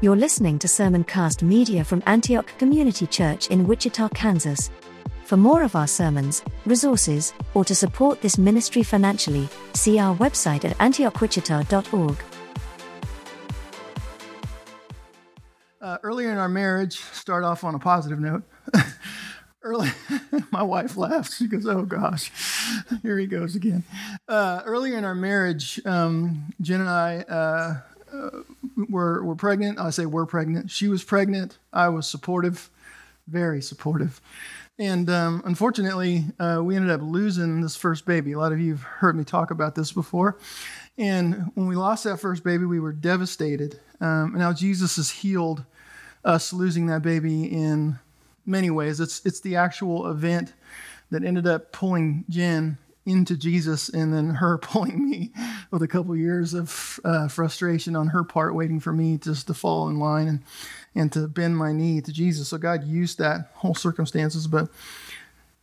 You're listening to Sermoncast Media from Antioch Community Church in Wichita, Kansas. For more of our sermons, resources, or to support this ministry financially, see our website at antiochwichita.org. Uh, earlier in our marriage, start off on a positive note. early, my wife laughs. She goes, "Oh gosh, here he goes again." Uh, earlier in our marriage, um, Jen and I uh, uh, were were pregnant. I say we're pregnant. She was pregnant. I was supportive, very supportive. And um, unfortunately, uh, we ended up losing this first baby. A lot of you have heard me talk about this before. And when we lost that first baby, we were devastated. Um, now Jesus has healed us losing that baby in many ways. It's it's the actual event that ended up pulling Jen into Jesus and then her pulling me with a couple years of uh, frustration on her part, waiting for me just to fall in line and, and to bend my knee to Jesus. So God used that whole circumstances, but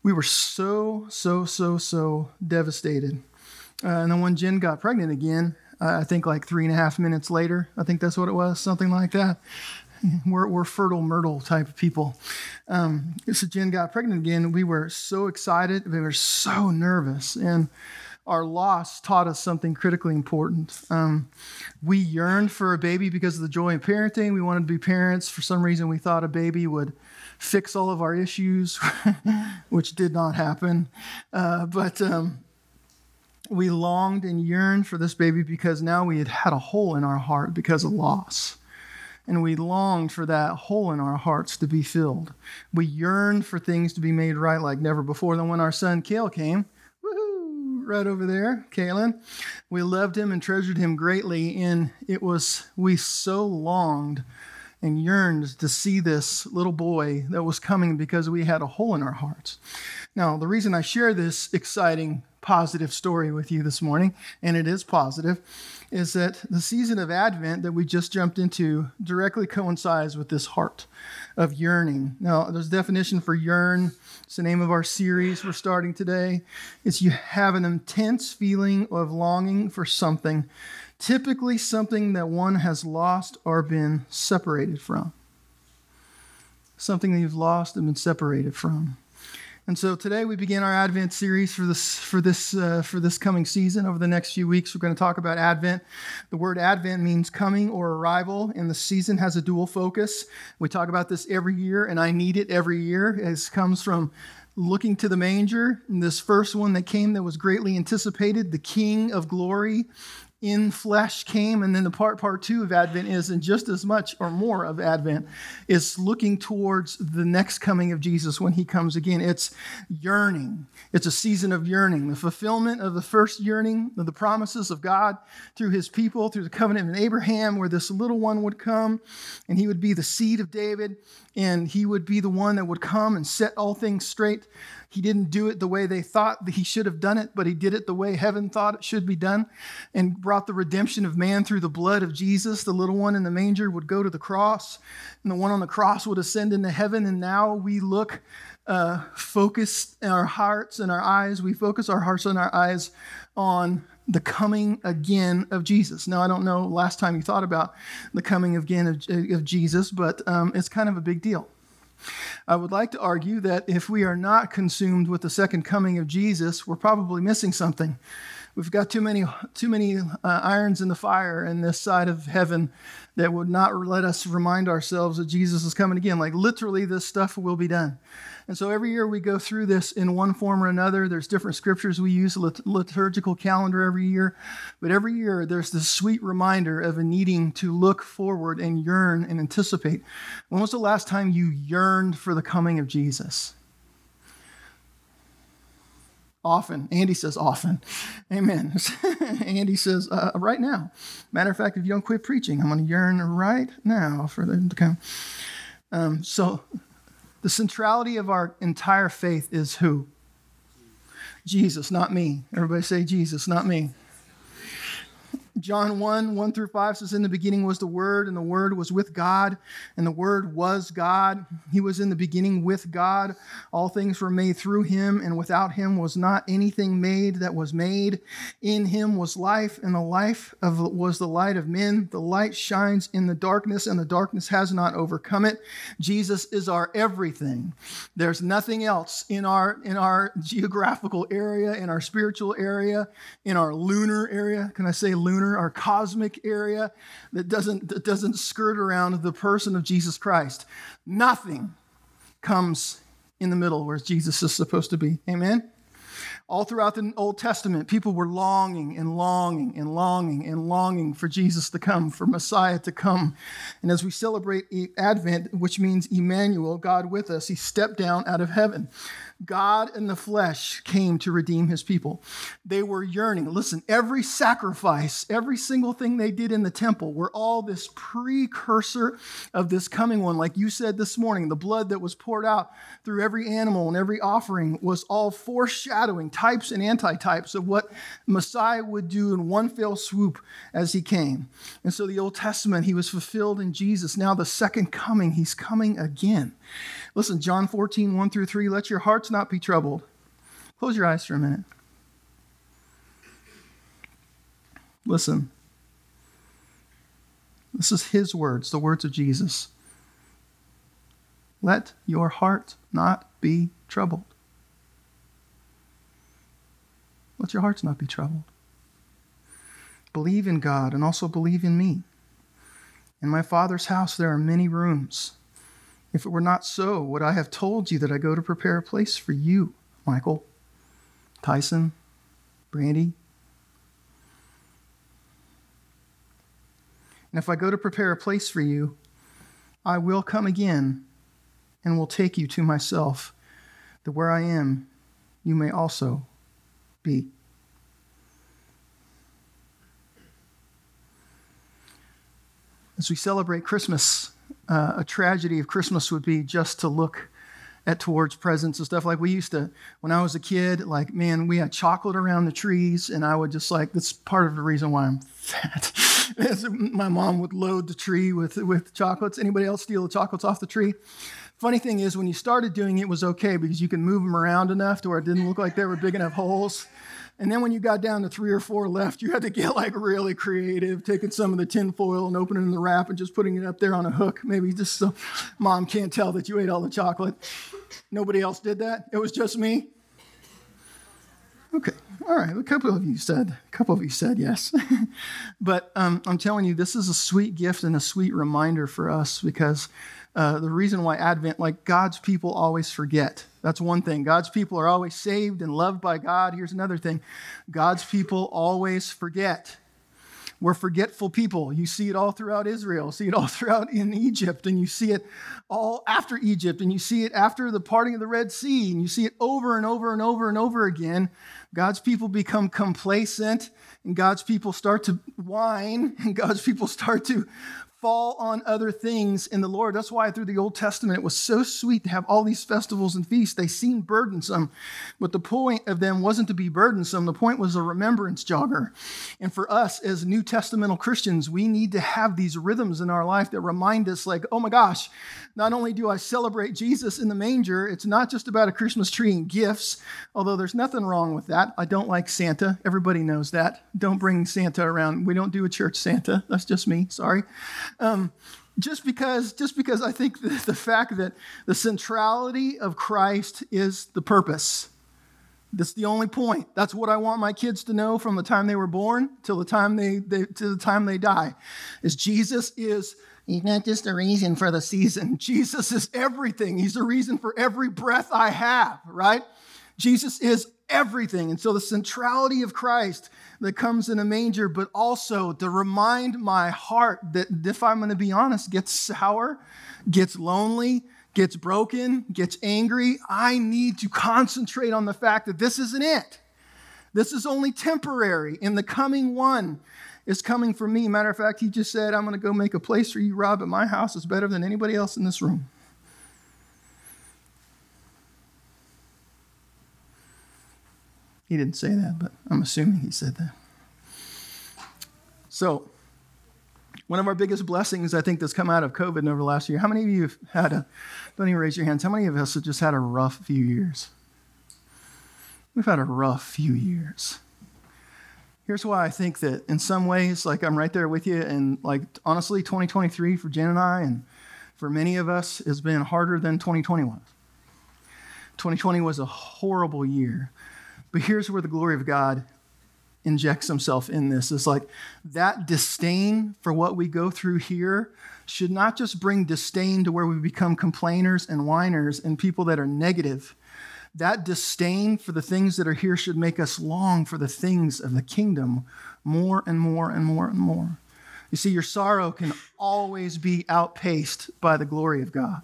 we were so, so, so, so devastated. Uh, and then when Jen got pregnant again, uh, I think like three and a half minutes later, I think that's what it was, something like that. We're, we're fertile myrtle type of people. Um, so Jen got pregnant again. We were so excited. We were so nervous. And our loss taught us something critically important. Um, we yearned for a baby because of the joy of parenting. We wanted to be parents. For some reason, we thought a baby would fix all of our issues, which did not happen. Uh, but um, we longed and yearned for this baby because now we had had a hole in our heart because of loss and we longed for that hole in our hearts to be filled. We yearned for things to be made right like never before. Then when our son Kale came, right over there, Kalen, we loved him and treasured him greatly, and it was we so longed and yearned to see this little boy that was coming because we had a hole in our hearts. Now, the reason I share this exciting positive story with you this morning, and it is positive, is that the season of Advent that we just jumped into directly coincides with this heart of yearning. Now, there's a definition for yearn. It's the name of our series we're starting today. It's you have an intense feeling of longing for something, typically something that one has lost or been separated from. Something that you've lost and been separated from. And so today we begin our Advent series for this for this uh, for this coming season. Over the next few weeks, we're going to talk about Advent. The word Advent means coming or arrival, and the season has a dual focus. We talk about this every year, and I need it every year. It comes from looking to the manger. And this first one that came that was greatly anticipated, the King of Glory, in flesh came and then the part part two of advent is and just as much or more of advent is looking towards the next coming of jesus when he comes again. It's yearning. It's a season of yearning. The fulfillment of the first yearning of the promises of god through his people through the covenant of abraham where this little one would come and he would be the seed of david and he would be the one that would come and set all things straight he didn't do it the way they thought he should have done it, but he did it the way heaven thought it should be done and brought the redemption of man through the blood of Jesus. The little one in the manger would go to the cross, and the one on the cross would ascend into heaven. And now we look uh, focus our hearts and our eyes, we focus our hearts and our eyes on the coming again of Jesus. Now, I don't know last time you thought about the coming again of, of Jesus, but um, it's kind of a big deal. I would like to argue that if we are not consumed with the second coming of Jesus, we're probably missing something. We've got too many, too many uh, irons in the fire in this side of heaven that would not let us remind ourselves that Jesus is coming again. Like literally, this stuff will be done. And so every year we go through this in one form or another. There's different scriptures we use, lit- liturgical calendar every year. But every year there's this sweet reminder of a needing to look forward and yearn and anticipate. When was the last time you yearned for the coming of Jesus? Often. Andy says often. Amen. Andy says uh, right now. Matter of fact, if you don't quit preaching, I'm going to yearn right now for them to come. Um, so the centrality of our entire faith is who? Jesus, not me. Everybody say Jesus, not me. John 1 1 through 5 says, In the beginning was the Word, and the Word was with God, and the Word was God. He was in the beginning with God. All things were made through him, and without him was not anything made that was made. In him was life, and the life of, was the light of men. The light shines in the darkness, and the darkness has not overcome it. Jesus is our everything. There's nothing else in our in our geographical area, in our spiritual area, in our lunar area. Can I say lunar? Our cosmic area that doesn't, that doesn't skirt around the person of Jesus Christ. Nothing comes in the middle where Jesus is supposed to be. Amen? All throughout the Old Testament, people were longing and longing and longing and longing for Jesus to come, for Messiah to come. And as we celebrate Advent, which means Emmanuel, God with us, he stepped down out of heaven. God in the flesh came to redeem his people. They were yearning. Listen, every sacrifice, every single thing they did in the temple were all this precursor of this coming one. Like you said this morning, the blood that was poured out through every animal and every offering was all foreshadowing types and antitypes of what Messiah would do in one fell swoop as he came. And so the Old Testament, he was fulfilled in Jesus. Now, the second coming, he's coming again. Listen, John 14, 1 through 3, let your hearts not be troubled. Close your eyes for a minute. Listen. This is his words, the words of Jesus. Let your heart not be troubled. Let your hearts not be troubled. Believe in God and also believe in me. In my Father's house there are many rooms. If it were not so, would I have told you that I go to prepare a place for you, Michael, Tyson, Brandy? And if I go to prepare a place for you, I will come again and will take you to myself, that where I am, you may also be. As we celebrate Christmas, uh, a tragedy of Christmas would be just to look at towards presents and stuff. Like we used to, when I was a kid, like, man, we had chocolate around the trees, and I would just like, that's part of the reason why I'm fat. My mom would load the tree with, with chocolates. Anybody else steal the chocolates off the tree? Funny thing is, when you started doing it, it was okay because you can move them around enough to where it didn't look like there were big enough holes. And then when you got down to three or four left, you had to get like really creative, taking some of the tin foil and opening the wrap and just putting it up there on a hook, maybe just so mom can't tell that you ate all the chocolate. Nobody else did that? It was just me? Okay, all right. A couple of you said, a couple of you said yes. but um, I'm telling you, this is a sweet gift and a sweet reminder for us because uh, the reason why Advent, like God's people always forget that's one thing. God's people are always saved and loved by God. Here's another thing God's people always forget. We're forgetful people. You see it all throughout Israel, see it all throughout in Egypt, and you see it all after Egypt, and you see it after the parting of the Red Sea, and you see it over and over and over and over again. God's people become complacent, and God's people start to whine, and God's people start to fall on other things in the Lord. That's why through the Old Testament it was so sweet to have all these festivals and feasts. They seemed burdensome, but the point of them wasn't to be burdensome. The point was a remembrance jogger. And for us as New Testamental Christians, we need to have these rhythms in our life that remind us, like, oh my gosh, not only do I celebrate Jesus in the manger, it's not just about a Christmas tree and gifts, although there's nothing wrong with that. I don't like Santa. Everybody knows that. Don't bring Santa around. We don't do a church Santa. That's just me. Sorry. Um, just because, just because I think the, fact that the centrality of Christ is the purpose. That's the only point. That's what I want my kids to know from the time they were born till the time they, they to the time they die. Is Jesus is He's not just a reason for the season. Jesus is everything. He's the reason for every breath I have, right? Jesus is everything. And so the centrality of Christ that comes in a manger, but also to remind my heart that if I'm going to be honest, gets sour, gets lonely, gets broken, gets angry. I need to concentrate on the fact that this isn't it. This is only temporary. and the coming one is coming for me. Matter of fact, he just said, I'm going to go make a place for you, Rob, at my house is better than anybody else in this room. He didn't say that, but I'm assuming he said that. So, one of our biggest blessings, I think, that's come out of COVID over the last year. How many of you have had a, don't even raise your hands, how many of us have just had a rough few years? We've had a rough few years. Here's why I think that in some ways, like I'm right there with you, and like honestly, 2023 for Jen and I, and for many of us, has been harder than 2021. 2020 was a horrible year. But here's where the glory of God injects himself in this is like that disdain for what we go through here should not just bring disdain to where we become complainers and whiners and people that are negative. That disdain for the things that are here should make us long for the things of the kingdom more and more and more and more. You see, your sorrow can always be outpaced by the glory of God.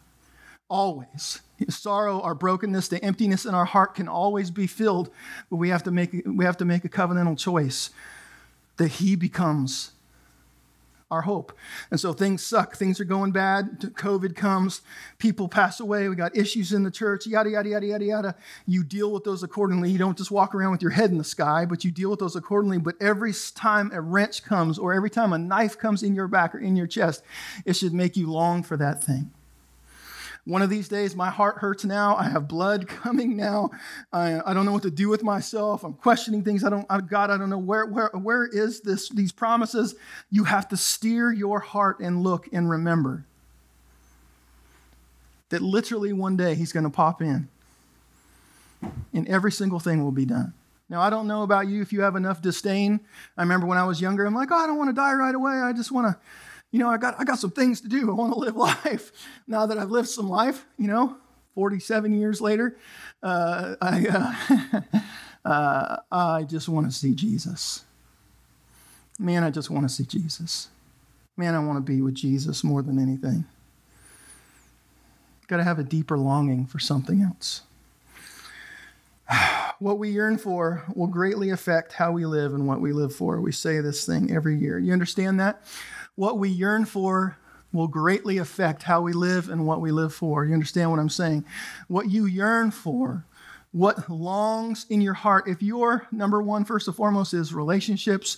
Always sorrow, our brokenness, the emptiness in our heart can always be filled, but we have to make, we have to make a covenantal choice that He becomes our hope. And so things suck. Things are going bad. COVID comes. People pass away. We got issues in the church, yada, yada, yada, yada, yada. You deal with those accordingly. You don't just walk around with your head in the sky, but you deal with those accordingly. But every time a wrench comes or every time a knife comes in your back or in your chest, it should make you long for that thing. One of these days, my heart hurts now. I have blood coming now. I, I don't know what to do with myself. I'm questioning things. I don't, I, God, I don't know where, where, where is this, these promises. You have to steer your heart and look and remember that literally one day He's going to pop in and every single thing will be done. Now, I don't know about you if you have enough disdain. I remember when I was younger, I'm like, oh, I don't want to die right away. I just want to you know, I got, I got some things to do. I want to live life. Now that I've lived some life, you know, 47 years later, uh, I, uh, uh, I just want to see Jesus. Man, I just want to see Jesus. Man, I want to be with Jesus more than anything. Got to have a deeper longing for something else. What we yearn for will greatly affect how we live and what we live for. We say this thing every year. You understand that? What we yearn for will greatly affect how we live and what we live for. You understand what I'm saying? What you yearn for, what longs in your heart, if your number one, first and foremost, is relationships,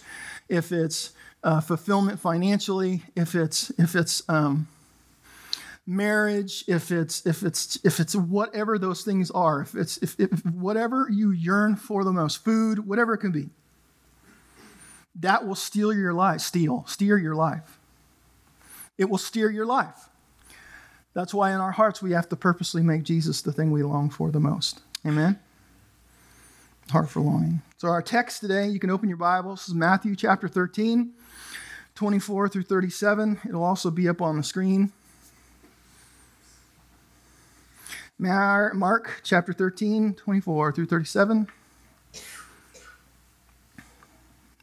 if it's uh, fulfillment financially, if it's if it's um, marriage, if it's if it's if it's whatever those things are, if it's if, if whatever you yearn for the most, food, whatever it can be that will steal your life, steal, steer your life. It will steer your life. That's why in our hearts we have to purposely make Jesus the thing we long for the most. Amen? Heart for longing. So, our text today, you can open your Bibles. This is Matthew chapter 13, 24 through 37. It'll also be up on the screen. Mark chapter 13, 24 through 37.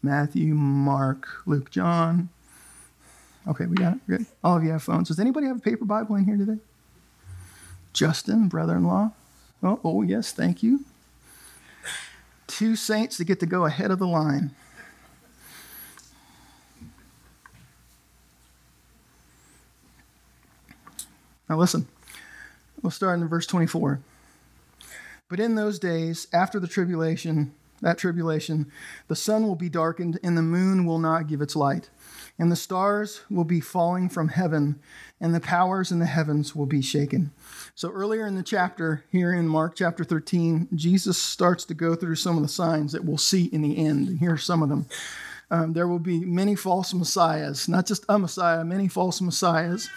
Matthew, Mark, Luke, John. Okay, we got it. Good. All of you have phones. Does anybody have a paper Bible in here today? Justin, brother in law. Oh, oh, yes, thank you. Two saints that get to go ahead of the line. Now, listen, we'll start in verse 24. But in those days, after the tribulation, that tribulation, the sun will be darkened and the moon will not give its light, and the stars will be falling from heaven, and the powers in the heavens will be shaken. So, earlier in the chapter, here in Mark chapter 13, Jesus starts to go through some of the signs that we'll see in the end. And here are some of them. Um, there will be many false messiahs, not just a messiah, many false messiahs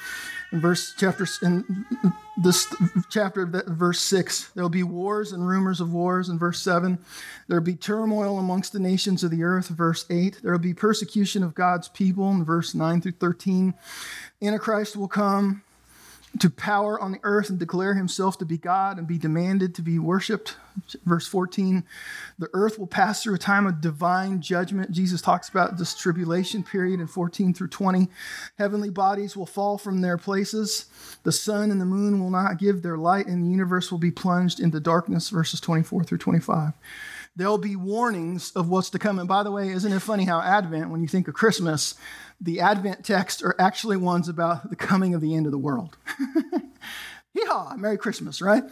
verse chapter in this chapter verse 6 there'll be wars and rumors of wars. In verse 7 there'll be turmoil amongst the nations of the earth. Verse 8 there'll be persecution of god's people. In verse 9 through 13 antichrist will come to power on the earth and declare himself to be God and be demanded to be worshiped. Verse 14, the earth will pass through a time of divine judgment. Jesus talks about this tribulation period in 14 through 20. Heavenly bodies will fall from their places. The sun and the moon will not give their light, and the universe will be plunged into darkness. Verses 24 through 25 there'll be warnings of what's to come. And by the way, isn't it funny how Advent, when you think of Christmas, the Advent texts are actually ones about the coming of the end of the world. Yeehaw, Merry Christmas, right?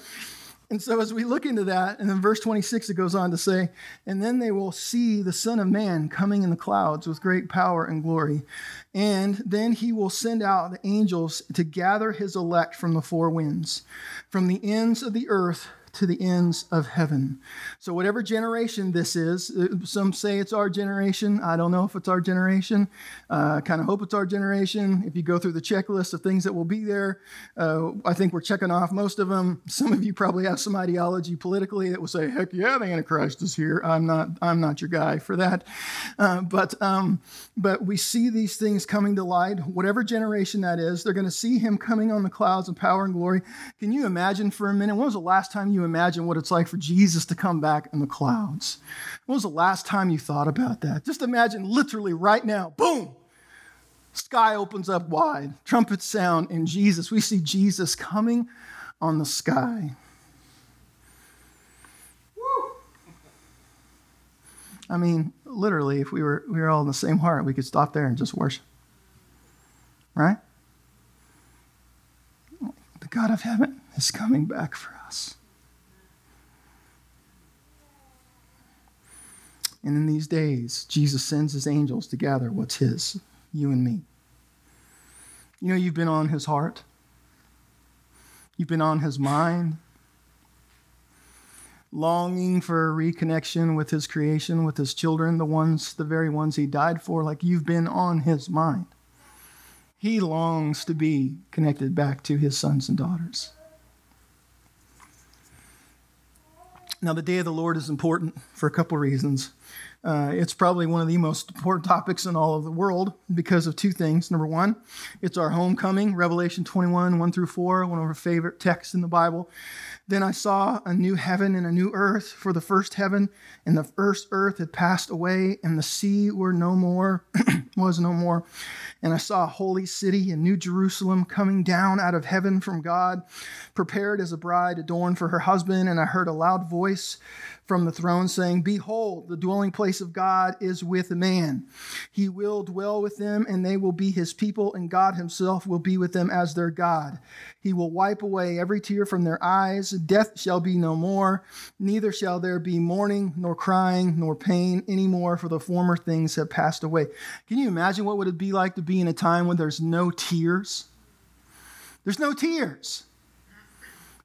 And so, as we look into that, and then verse 26, it goes on to say, And then they will see the Son of Man coming in the clouds with great power and glory. And then he will send out the angels to gather his elect from the four winds, from the ends of the earth to the ends of heaven. So, whatever generation this is, uh, some say it's our generation. I don't know if it's our generation. Uh, I kind of hope it's our generation. If you go through the checklist of things that will be there, uh, I think we're checking off most of them. Some of you probably have some ideology politically that will say, heck yeah, the Antichrist is here. I'm not, I'm not your guy for that. Uh, but, um, but we see these things coming to light. Whatever generation that is, they're going to see him coming on the clouds in power and glory. Can you imagine for a minute? When was the last time you you imagine what it's like for Jesus to come back in the clouds? When was the last time you thought about that? Just imagine literally right now, boom, sky opens up wide, trumpets sound, and Jesus, we see Jesus coming on the sky. Woo. I mean, literally, if we were, we were all in the same heart, we could stop there and just worship. Right? The God of heaven is coming back for us. And in these days, Jesus sends his angels to gather what's his, you and me. You know, you've been on his heart, you've been on his mind, longing for a reconnection with his creation, with his children, the ones, the very ones he died for, like you've been on his mind. He longs to be connected back to his sons and daughters. Now, the day of the Lord is important for a couple reasons. Uh, it's probably one of the most important topics in all of the world because of two things. Number one, it's our homecoming, Revelation 21, 1 through 4, one of our favorite texts in the Bible. Then I saw a new heaven and a new earth, for the first heaven and the first earth had passed away, and the sea were no more, was no more. And I saw a holy city, a new Jerusalem, coming down out of heaven from God, prepared as a bride adorned for her husband. And I heard a loud voice from the throne, saying, Behold, the dwelling place of God is with man. He will dwell with them, and they will be his people, and God himself will be with them as their God. He will wipe away every tear from their eyes. Death shall be no more, neither shall there be mourning, nor crying, nor pain anymore, for the former things have passed away. Can you imagine what would it be like to be in a time when there's no tears? There's no tears.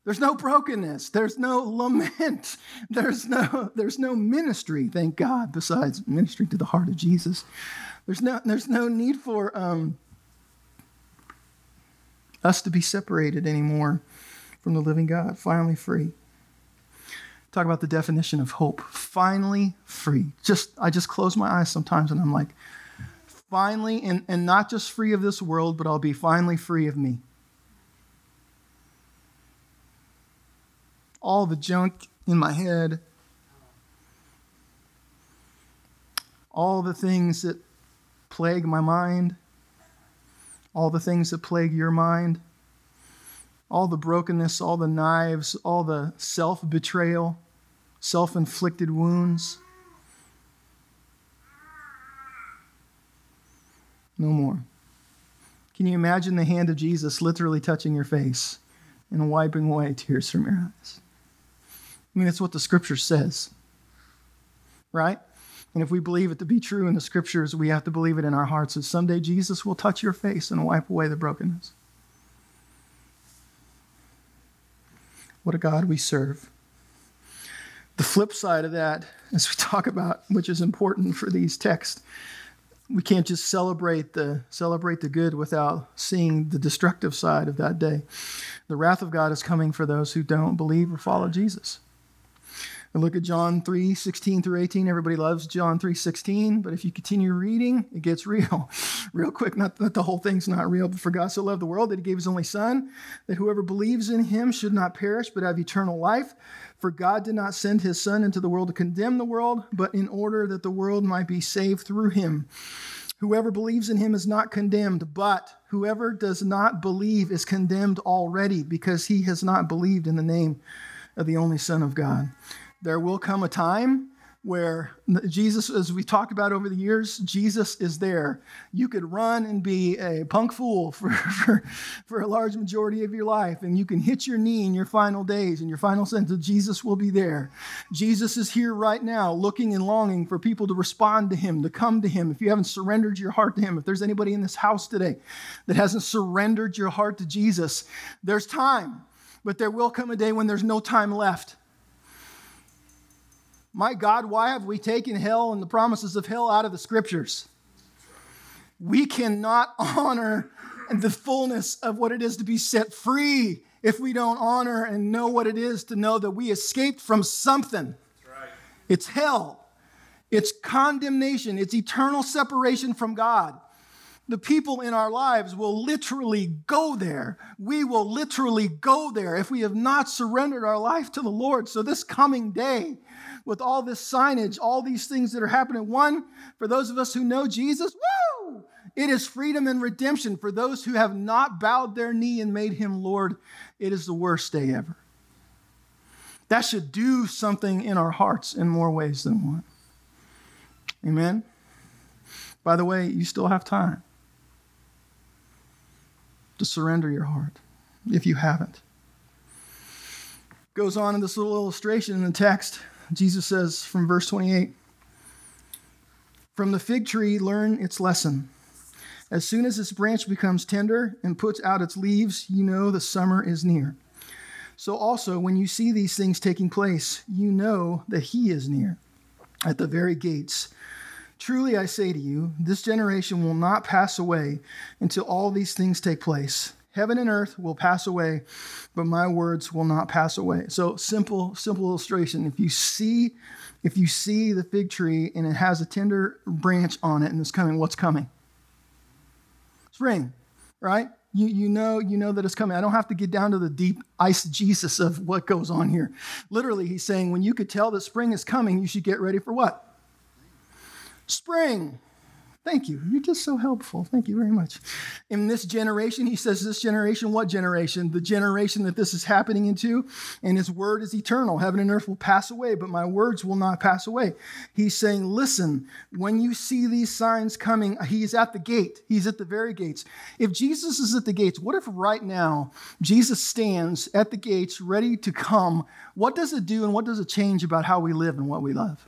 There's no brokenness. There's no lament. There's no, there's no ministry, thank God, besides ministry to the heart of Jesus. There's no, there's no need for um, us to be separated anymore from the living God, finally free. Talk about the definition of hope. Finally free. Just I just close my eyes sometimes and I'm like, finally, and, and not just free of this world, but I'll be finally free of me. All the junk in my head, all the things that plague my mind, all the things that plague your mind, all the brokenness, all the knives, all the self betrayal, self inflicted wounds. No more. Can you imagine the hand of Jesus literally touching your face and wiping away tears from your eyes? I mean, it's what the scripture says, right? And if we believe it to be true in the scriptures, we have to believe it in our hearts that someday Jesus will touch your face and wipe away the brokenness. What a God we serve. The flip side of that, as we talk about, which is important for these texts, we can't just celebrate the celebrate the good without seeing the destructive side of that day. The wrath of God is coming for those who don't believe or follow Jesus. And look at John 3 16 through 18. Everybody loves John 3 16, but if you continue reading, it gets real, real quick. Not that the whole thing's not real, but for God so loved the world that he gave his only Son, that whoever believes in him should not perish, but have eternal life. For God did not send his Son into the world to condemn the world, but in order that the world might be saved through him. Whoever believes in him is not condemned, but whoever does not believe is condemned already because he has not believed in the name of the only Son of God. There will come a time where Jesus, as we talked about over the years, Jesus is there. You could run and be a punk fool for, for, for a large majority of your life, and you can hit your knee in your final days, in your final sentence. Jesus will be there. Jesus is here right now, looking and longing for people to respond to him, to come to him. If you haven't surrendered your heart to him, if there's anybody in this house today that hasn't surrendered your heart to Jesus, there's time, but there will come a day when there's no time left. My God, why have we taken hell and the promises of hell out of the scriptures? We cannot honor the fullness of what it is to be set free if we don't honor and know what it is to know that we escaped from something. Right. It's hell, it's condemnation, it's eternal separation from God. The people in our lives will literally go there. We will literally go there if we have not surrendered our life to the Lord. So, this coming day, with all this signage, all these things that are happening. One, for those of us who know Jesus, woo! It is freedom and redemption. For those who have not bowed their knee and made him Lord, it is the worst day ever. That should do something in our hearts in more ways than one. Amen? By the way, you still have time to surrender your heart if you haven't. Goes on in this little illustration in the text. Jesus says from verse 28 From the fig tree, learn its lesson. As soon as its branch becomes tender and puts out its leaves, you know the summer is near. So also, when you see these things taking place, you know that he is near, at the very gates. Truly I say to you, this generation will not pass away until all these things take place. Heaven and earth will pass away, but my words will not pass away. So simple, simple illustration. If you see, if you see the fig tree and it has a tender branch on it and it's coming, what's coming? Spring, right? You, you know you know that it's coming. I don't have to get down to the deep eisegesis of what goes on here. Literally, he's saying when you could tell that spring is coming, you should get ready for what? Spring. Thank you. You're just so helpful. Thank you very much. In this generation, he says, This generation, what generation? The generation that this is happening into, and his word is eternal. Heaven and earth will pass away, but my words will not pass away. He's saying, Listen, when you see these signs coming, he's at the gate. He's at the very gates. If Jesus is at the gates, what if right now Jesus stands at the gates ready to come? What does it do and what does it change about how we live and what we love?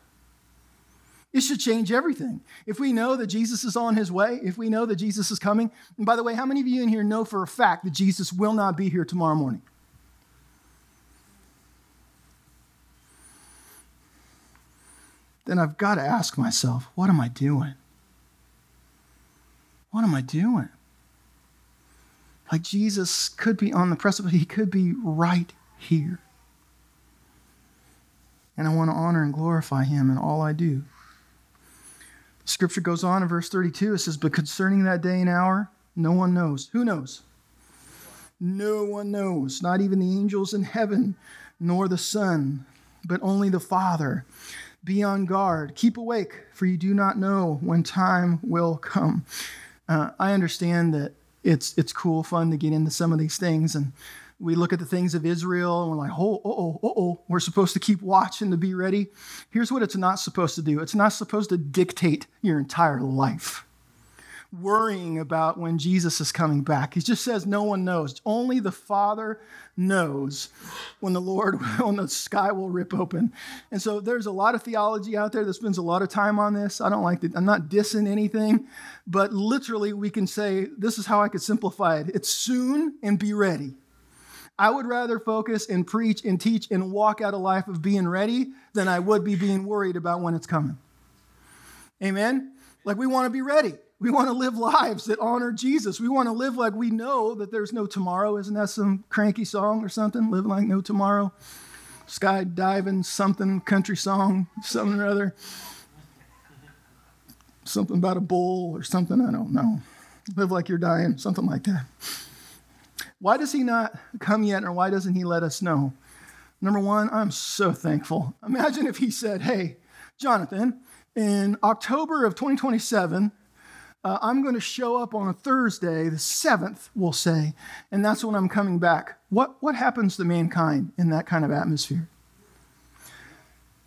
It should change everything. If we know that Jesus is on his way, if we know that Jesus is coming, and by the way, how many of you in here know for a fact that Jesus will not be here tomorrow morning? Then I've got to ask myself, what am I doing? What am I doing? Like Jesus could be on the precipice, he could be right here. And I want to honor and glorify him in all I do. Scripture goes on in verse 32. It says, But concerning that day and hour, no one knows. Who knows? No one knows, not even the angels in heaven, nor the Son, but only the Father. Be on guard. Keep awake, for you do not know when time will come. Uh, I understand that it's it's cool, fun to get into some of these things, and we look at the things of Israel and we're like, oh, oh, oh, oh, we're supposed to keep watching to be ready. Here's what it's not supposed to do it's not supposed to dictate your entire life. Worrying about when Jesus is coming back. He just says no one knows. Only the Father knows when the Lord, when the sky will rip open. And so there's a lot of theology out there that spends a lot of time on this. I don't like to, I'm not dissing anything, but literally we can say this is how I could simplify it. It's soon and be ready. I would rather focus and preach and teach and walk out a life of being ready than I would be being worried about when it's coming. Amen? Like we want to be ready. We want to live lives that honor Jesus. We want to live like we know that there's no tomorrow. Isn't that some cranky song or something? Live like no tomorrow. Skydiving, something, country song, something or other. Something about a bull or something, I don't know. Live like you're dying, something like that. Why does he not come yet, or why doesn't he let us know? Number one, I'm so thankful. Imagine if he said, Hey, Jonathan, in October of 2027, uh, I'm going to show up on a Thursday, the 7th, we'll say, and that's when I'm coming back. What, what happens to mankind in that kind of atmosphere?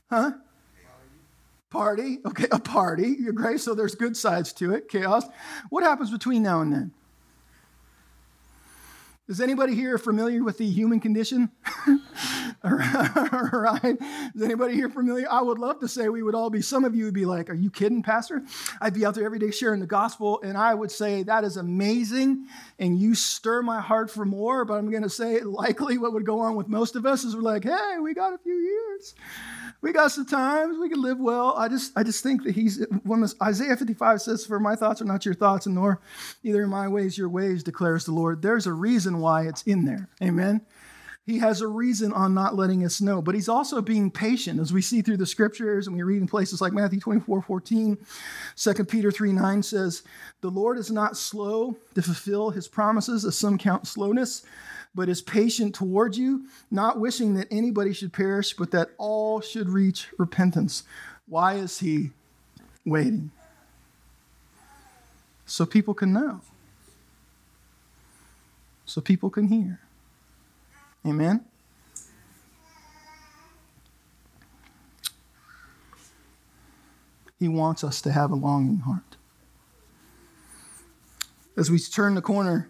Huh? Party, okay, a party, your grace, so there's good sides to it, chaos. What happens between now and then? Is anybody here familiar with the human condition? All right. Is anybody here familiar? I would love to say we would all be, some of you would be like, Are you kidding, Pastor? I'd be out there every day sharing the gospel, and I would say, That is amazing, and you stir my heart for more. But I'm going to say, likely what would go on with most of us is we're like, Hey, we got a few years we got some times we can live well. I just I just think that he's when Isaiah 55 says, For my thoughts are not your thoughts, and nor either my ways your ways, declares the Lord. There's a reason why it's in there. Amen. He has a reason on not letting us know, but he's also being patient as we see through the scriptures and we read in places like Matthew 24, 14. 2 Peter 3, 9 says, The Lord is not slow to fulfill his promises, as some count slowness, but is patient toward you, not wishing that anybody should perish, but that all should reach repentance. Why is he waiting? So people can know, so people can hear. Amen? He wants us to have a longing heart. As we turn the corner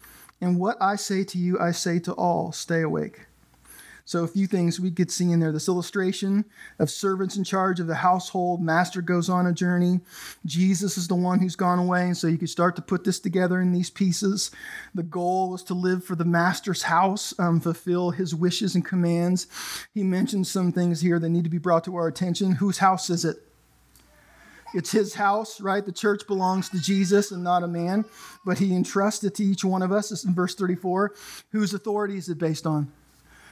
and what I say to you, I say to all stay awake. So, a few things we could see in there this illustration of servants in charge of the household, master goes on a journey. Jesus is the one who's gone away. And so, you could start to put this together in these pieces. The goal was to live for the master's house, um, fulfill his wishes and commands. He mentions some things here that need to be brought to our attention. Whose house is it? It's his house, right? The church belongs to Jesus and not a man, but he entrusts it to each one of us. This is in verse 34. Whose authority is it based on?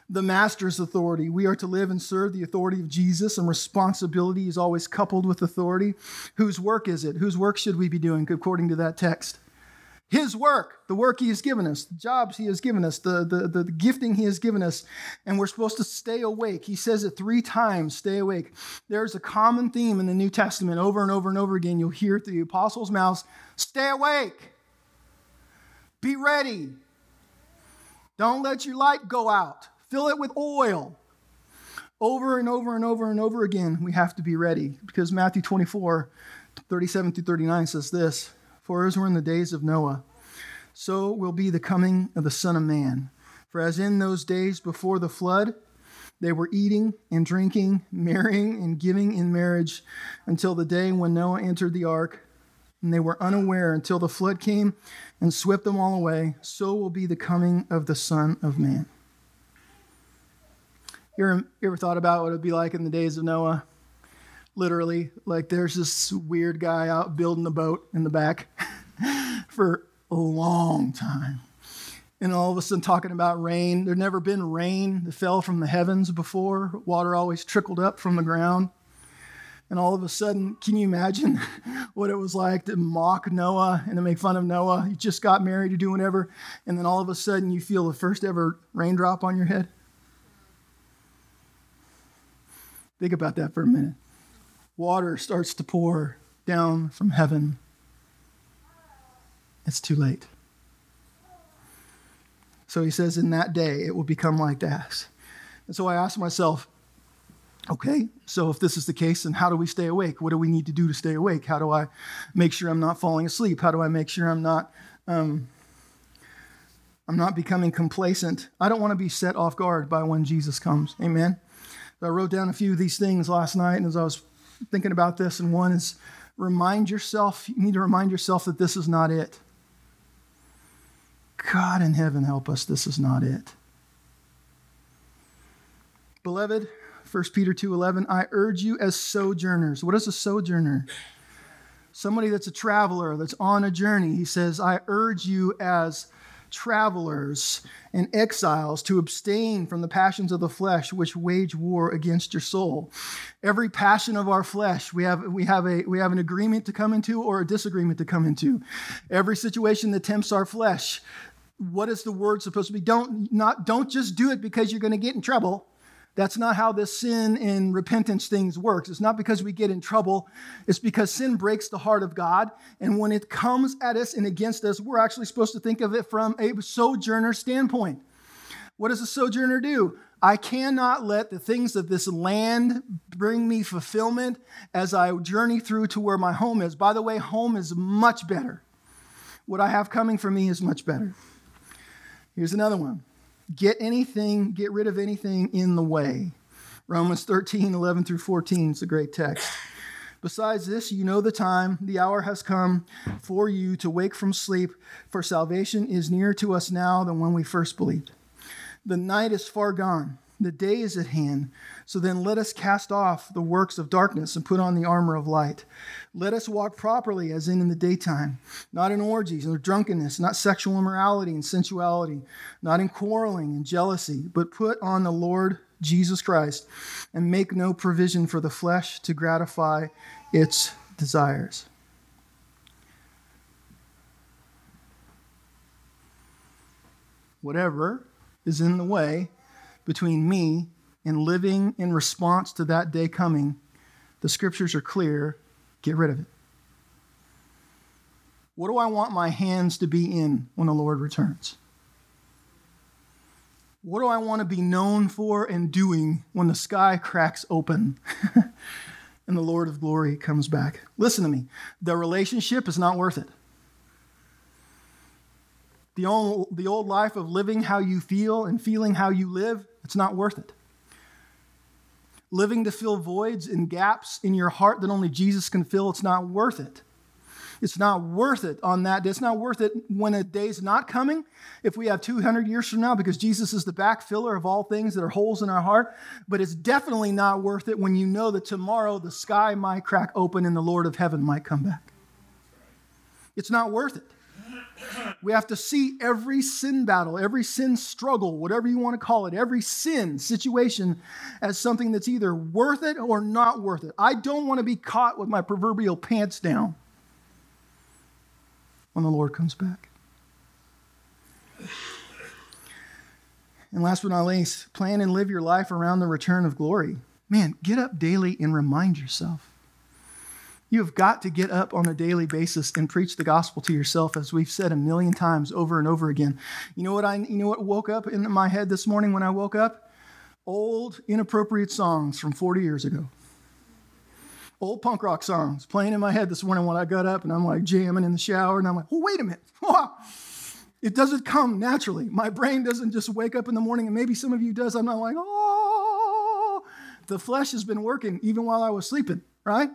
The master's authority. We are to live and serve the authority of Jesus, and responsibility is always coupled with authority. Whose work is it? Whose work should we be doing according to that text? His work, the work He has given us, the jobs He has given us, the, the, the, the, gifting He has given us, and we're supposed to stay awake. He says it three times stay awake. There's a common theme in the New Testament over and over and over again. You'll hear through the apostles' mouths stay awake, be ready. Don't let your light go out, fill it with oil. Over and over and over and over again, we have to be ready because Matthew 24, 37 through 39 says this. For as were in the days of Noah, so will be the coming of the Son of Man. For as in those days before the flood, they were eating and drinking, marrying and giving in marriage until the day when Noah entered the ark, and they were unaware until the flood came and swept them all away. So will be the coming of the Son of Man. You ever, you ever thought about what it would be like in the days of Noah? Literally. Like there's this weird guy out building the boat in the back for a long time. And all of a sudden, talking about rain. There'd never been rain that fell from the heavens before. Water always trickled up from the ground. And all of a sudden, can you imagine what it was like to mock Noah and to make fun of Noah? You just got married, you're doing whatever, and then all of a sudden you feel the first ever raindrop on your head? Think about that for a minute water starts to pour down from heaven, it's too late. So he says, in that day, it will become like that. And so I asked myself, okay, so if this is the case, then how do we stay awake? What do we need to do to stay awake? How do I make sure I'm not falling asleep? How do I make sure I'm not. Um, I'm not becoming complacent. I don't want to be set off guard by when Jesus comes. Amen. I wrote down a few of these things last night, and as I was thinking about this, and one is remind yourself, you need to remind yourself that this is not it. God in heaven, help us, this is not it. Beloved, 1 Peter 2:11, I urge you as sojourners. What is a sojourner? Somebody that's a traveler, that's on a journey. He says, I urge you as travelers, and exiles to abstain from the passions of the flesh which wage war against your soul. Every passion of our flesh, we have, we have, a, we have an agreement to come into or a disagreement to come into. Every situation that tempts our flesh, what is the word supposed to be? Don't, not, don't just do it because you're going to get in trouble. That's not how this sin and repentance things works. It's not because we get in trouble. It's because sin breaks the heart of God. And when it comes at us and against us, we're actually supposed to think of it from a sojourner standpoint. What does a sojourner do? I cannot let the things of this land bring me fulfillment as I journey through to where my home is. By the way, home is much better. What I have coming for me is much better. Here's another one get anything, get rid of anything in the way. Romans 13, 11 through 14 is a great text. Besides this, you know the time, the hour has come for you to wake from sleep, for salvation is nearer to us now than when we first believed. The night is far gone, the day is at hand. So then let us cast off the works of darkness and put on the armor of light. Let us walk properly as in, in the daytime, not in orgies or drunkenness, not sexual immorality and sensuality, not in quarreling and jealousy, but put on the Lord Jesus Christ and make no provision for the flesh to gratify its desires. Whatever is in the way between me and living in response to that day coming, the scriptures are clear get rid of it. What do I want my hands to be in when the Lord returns? What do I want to be known for and doing when the sky cracks open and the Lord of glory comes back? Listen to me. The relationship is not worth it. The old, the old life of living how you feel and feeling how you live, it's not worth it living to fill voids and gaps in your heart that only Jesus can fill, it's not worth it. It's not worth it on that day. It's not worth it when a day's not coming. If we have 200 years from now, because Jesus is the backfiller of all things that are holes in our heart. But it's definitely not worth it when you know that tomorrow the sky might crack open and the Lord of heaven might come back. It's not worth it. We have to see every sin battle, every sin struggle, whatever you want to call it, every sin situation as something that's either worth it or not worth it. I don't want to be caught with my proverbial pants down when the Lord comes back. And last but not least, plan and live your life around the return of glory. Man, get up daily and remind yourself you have got to get up on a daily basis and preach the gospel to yourself, as we've said a million times over and over again. You know what I you know what woke up in my head this morning when I woke up? Old, inappropriate songs from 40 years ago. Old punk rock songs playing in my head this morning when I got up and I'm like jamming in the shower and I'm like, oh, wait a minute. It doesn't come naturally. My brain doesn't just wake up in the morning, and maybe some of you does. I'm not like, oh, the flesh has been working even while I was sleeping, right?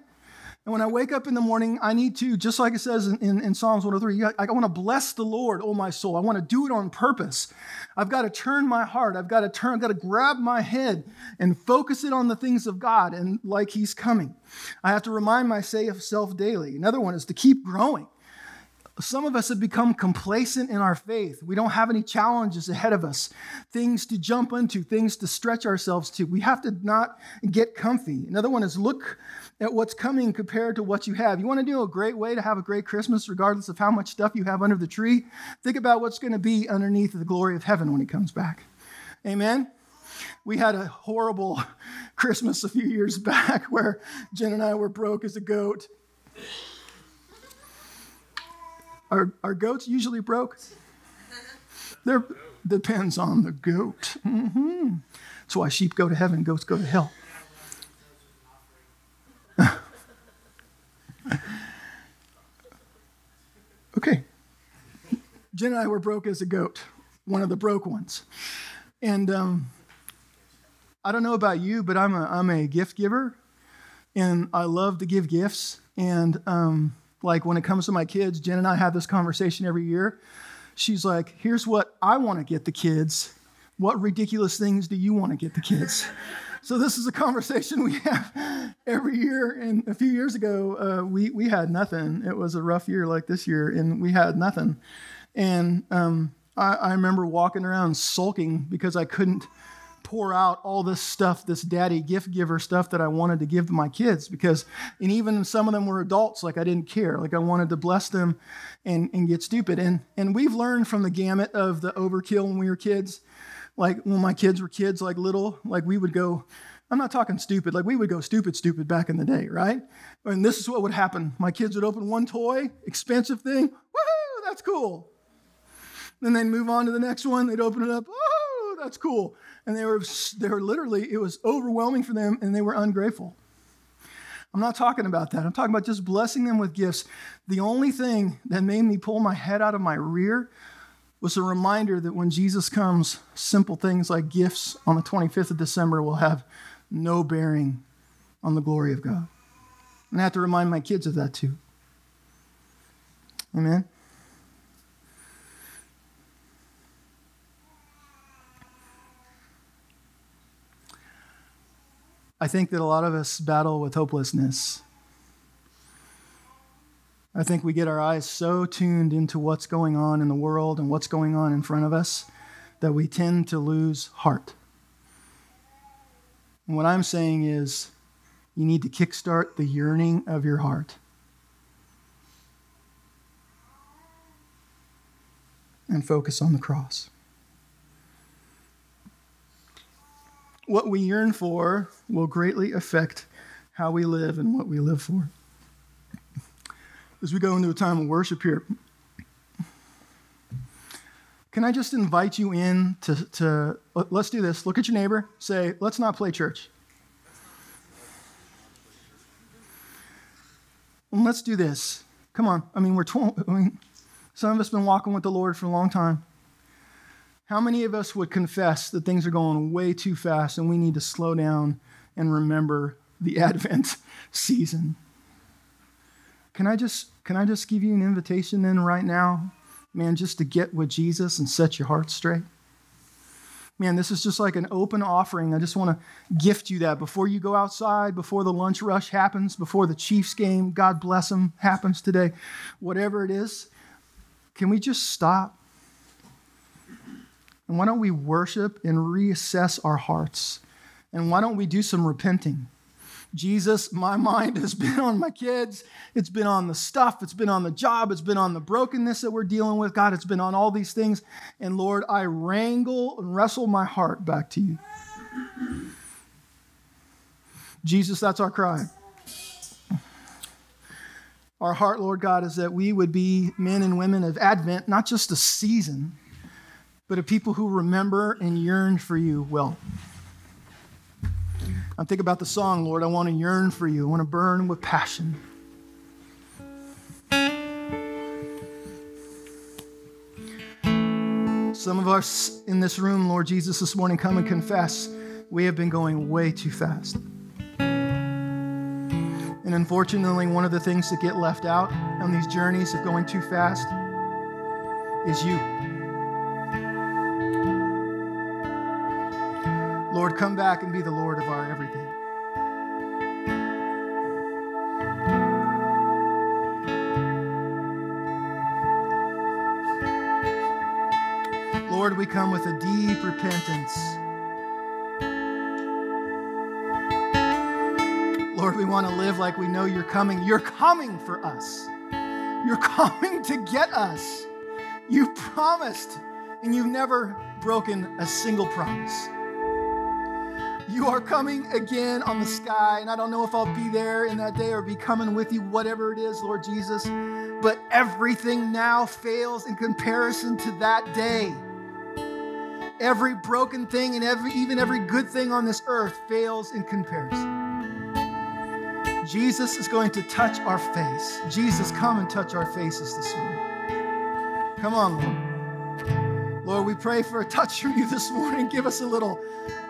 And when I wake up in the morning, I need to, just like it says in, in, in Psalms 103, I, I want to bless the Lord, oh my soul. I want to do it on purpose. I've got to turn my heart. I've got to turn, I've got to grab my head and focus it on the things of God and like He's coming. I have to remind myself daily. Another one is to keep growing. Some of us have become complacent in our faith. We don't have any challenges ahead of us, things to jump into, things to stretch ourselves to. We have to not get comfy. Another one is look at what's coming compared to what you have. You want to do a great way to have a great Christmas, regardless of how much stuff you have under the tree? Think about what's going to be underneath the glory of heaven when he comes back. Amen? We had a horrible Christmas a few years back where Jen and I were broke as a goat. Are, are goats usually broke? There depends on the goat. Mm-hmm. That's why sheep go to heaven, goats go to hell. okay. Jen and I were broke as a goat, one of the broke ones. And um, I don't know about you, but I'm a, I'm a gift giver, and I love to give gifts. And um, like when it comes to my kids, Jen and I have this conversation every year. She's like, here's what I want to get the kids. What ridiculous things do you want to get the kids? So this is a conversation we have every year. And a few years ago, uh, we we had nothing. It was a rough year like this year, and we had nothing. And um, I, I remember walking around sulking because I couldn't pour out all this stuff, this daddy gift giver stuff that I wanted to give to my kids because, and even some of them were adults, like I didn't care. Like I wanted to bless them and, and get stupid. And, and we've learned from the gamut of the overkill when we were kids. Like when my kids were kids, like little, like we would go, I'm not talking stupid, like we would go stupid, stupid back in the day, right? And this is what would happen. My kids would open one toy, expensive thing, woohoo, that's cool. Then they'd move on to the next one, they'd open it up, woohoo, that's cool and they were, they were literally, it was overwhelming for them, and they were ungrateful. I'm not talking about that. I'm talking about just blessing them with gifts. The only thing that made me pull my head out of my rear was a reminder that when Jesus comes, simple things like gifts on the 25th of December will have no bearing on the glory of God. And I have to remind my kids of that too. Amen. I think that a lot of us battle with hopelessness. I think we get our eyes so tuned into what's going on in the world and what's going on in front of us that we tend to lose heart. And what I'm saying is, you need to kickstart the yearning of your heart. And focus on the cross. What we yearn for will greatly affect how we live and what we live for. As we go into a time of worship here, can I just invite you in to, to let's do this. Look at your neighbor, say, let's not play church. And let's do this. Come on. I mean, we're 12, I mean, some of us have been walking with the Lord for a long time. How many of us would confess that things are going way too fast and we need to slow down and remember the Advent season? Can I just can I just give you an invitation then right now, man, just to get with Jesus and set your heart straight? Man, this is just like an open offering. I just want to gift you that before you go outside, before the lunch rush happens, before the Chiefs game, God bless them, happens today, whatever it is. Can we just stop and why don't we worship and reassess our hearts? And why don't we do some repenting? Jesus, my mind has been on my kids. It's been on the stuff. It's been on the job. It's been on the brokenness that we're dealing with. God, it's been on all these things. And Lord, I wrangle and wrestle my heart back to you. Jesus, that's our cry. Our heart, Lord God, is that we would be men and women of Advent, not just a season but a people who remember and yearn for you well. I think about the song, Lord, I want to yearn for you. I want to burn with passion. Some of us in this room, Lord Jesus, this morning come and confess we have been going way too fast. And unfortunately, one of the things that get left out on these journeys of going too fast is you. Lord, come back and be the Lord of our everything. Lord, we come with a deep repentance. Lord, we want to live like we know you're coming. You're coming for us. You're coming to get us. You promised, and you've never broken a single promise. You are coming again on the sky, and I don't know if I'll be there in that day or be coming with you, whatever it is, Lord Jesus. But everything now fails in comparison to that day. Every broken thing and every, even every good thing on this earth fails in comparison. Jesus is going to touch our face. Jesus, come and touch our faces this morning. Come on, Lord. Lord, we pray for a touch from you this morning. Give us a little,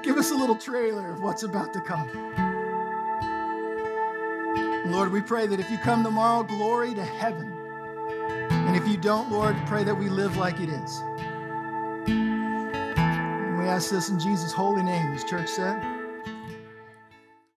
give us a little trailer of what's about to come. Lord, we pray that if you come tomorrow, glory to heaven. And if you don't, Lord, pray that we live like it is. And we ask this in Jesus' holy name, as church said.